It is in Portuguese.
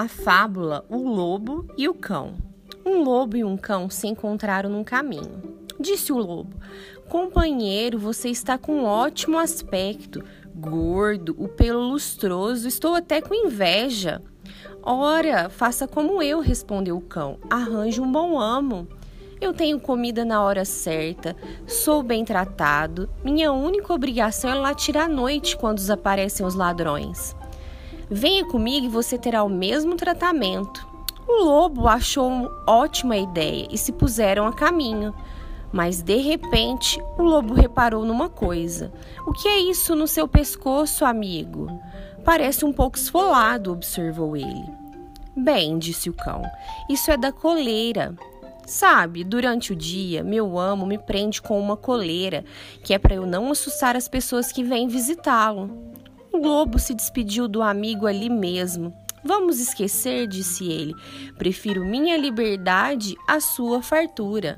A fábula O Lobo e o Cão. Um lobo e um cão se encontraram num caminho. Disse o lobo: Companheiro, você está com ótimo aspecto, gordo, o pelo lustroso, estou até com inveja. Ora, faça como eu, respondeu o cão. Arranje um bom amo. Eu tenho comida na hora certa, sou bem tratado. Minha única obrigação é latir à noite quando desaparecem os ladrões. Venha comigo e você terá o mesmo tratamento. O lobo achou ótima ideia e se puseram a caminho. Mas de repente, o lobo reparou numa coisa. O que é isso no seu pescoço, amigo? Parece um pouco esfolado, observou ele. Bem, disse o cão, isso é da coleira. Sabe, durante o dia, meu amo me prende com uma coleira, que é para eu não assustar as pessoas que vêm visitá-lo. O lobo se despediu do amigo ali mesmo. Vamos esquecer, disse ele. Prefiro minha liberdade à sua fartura.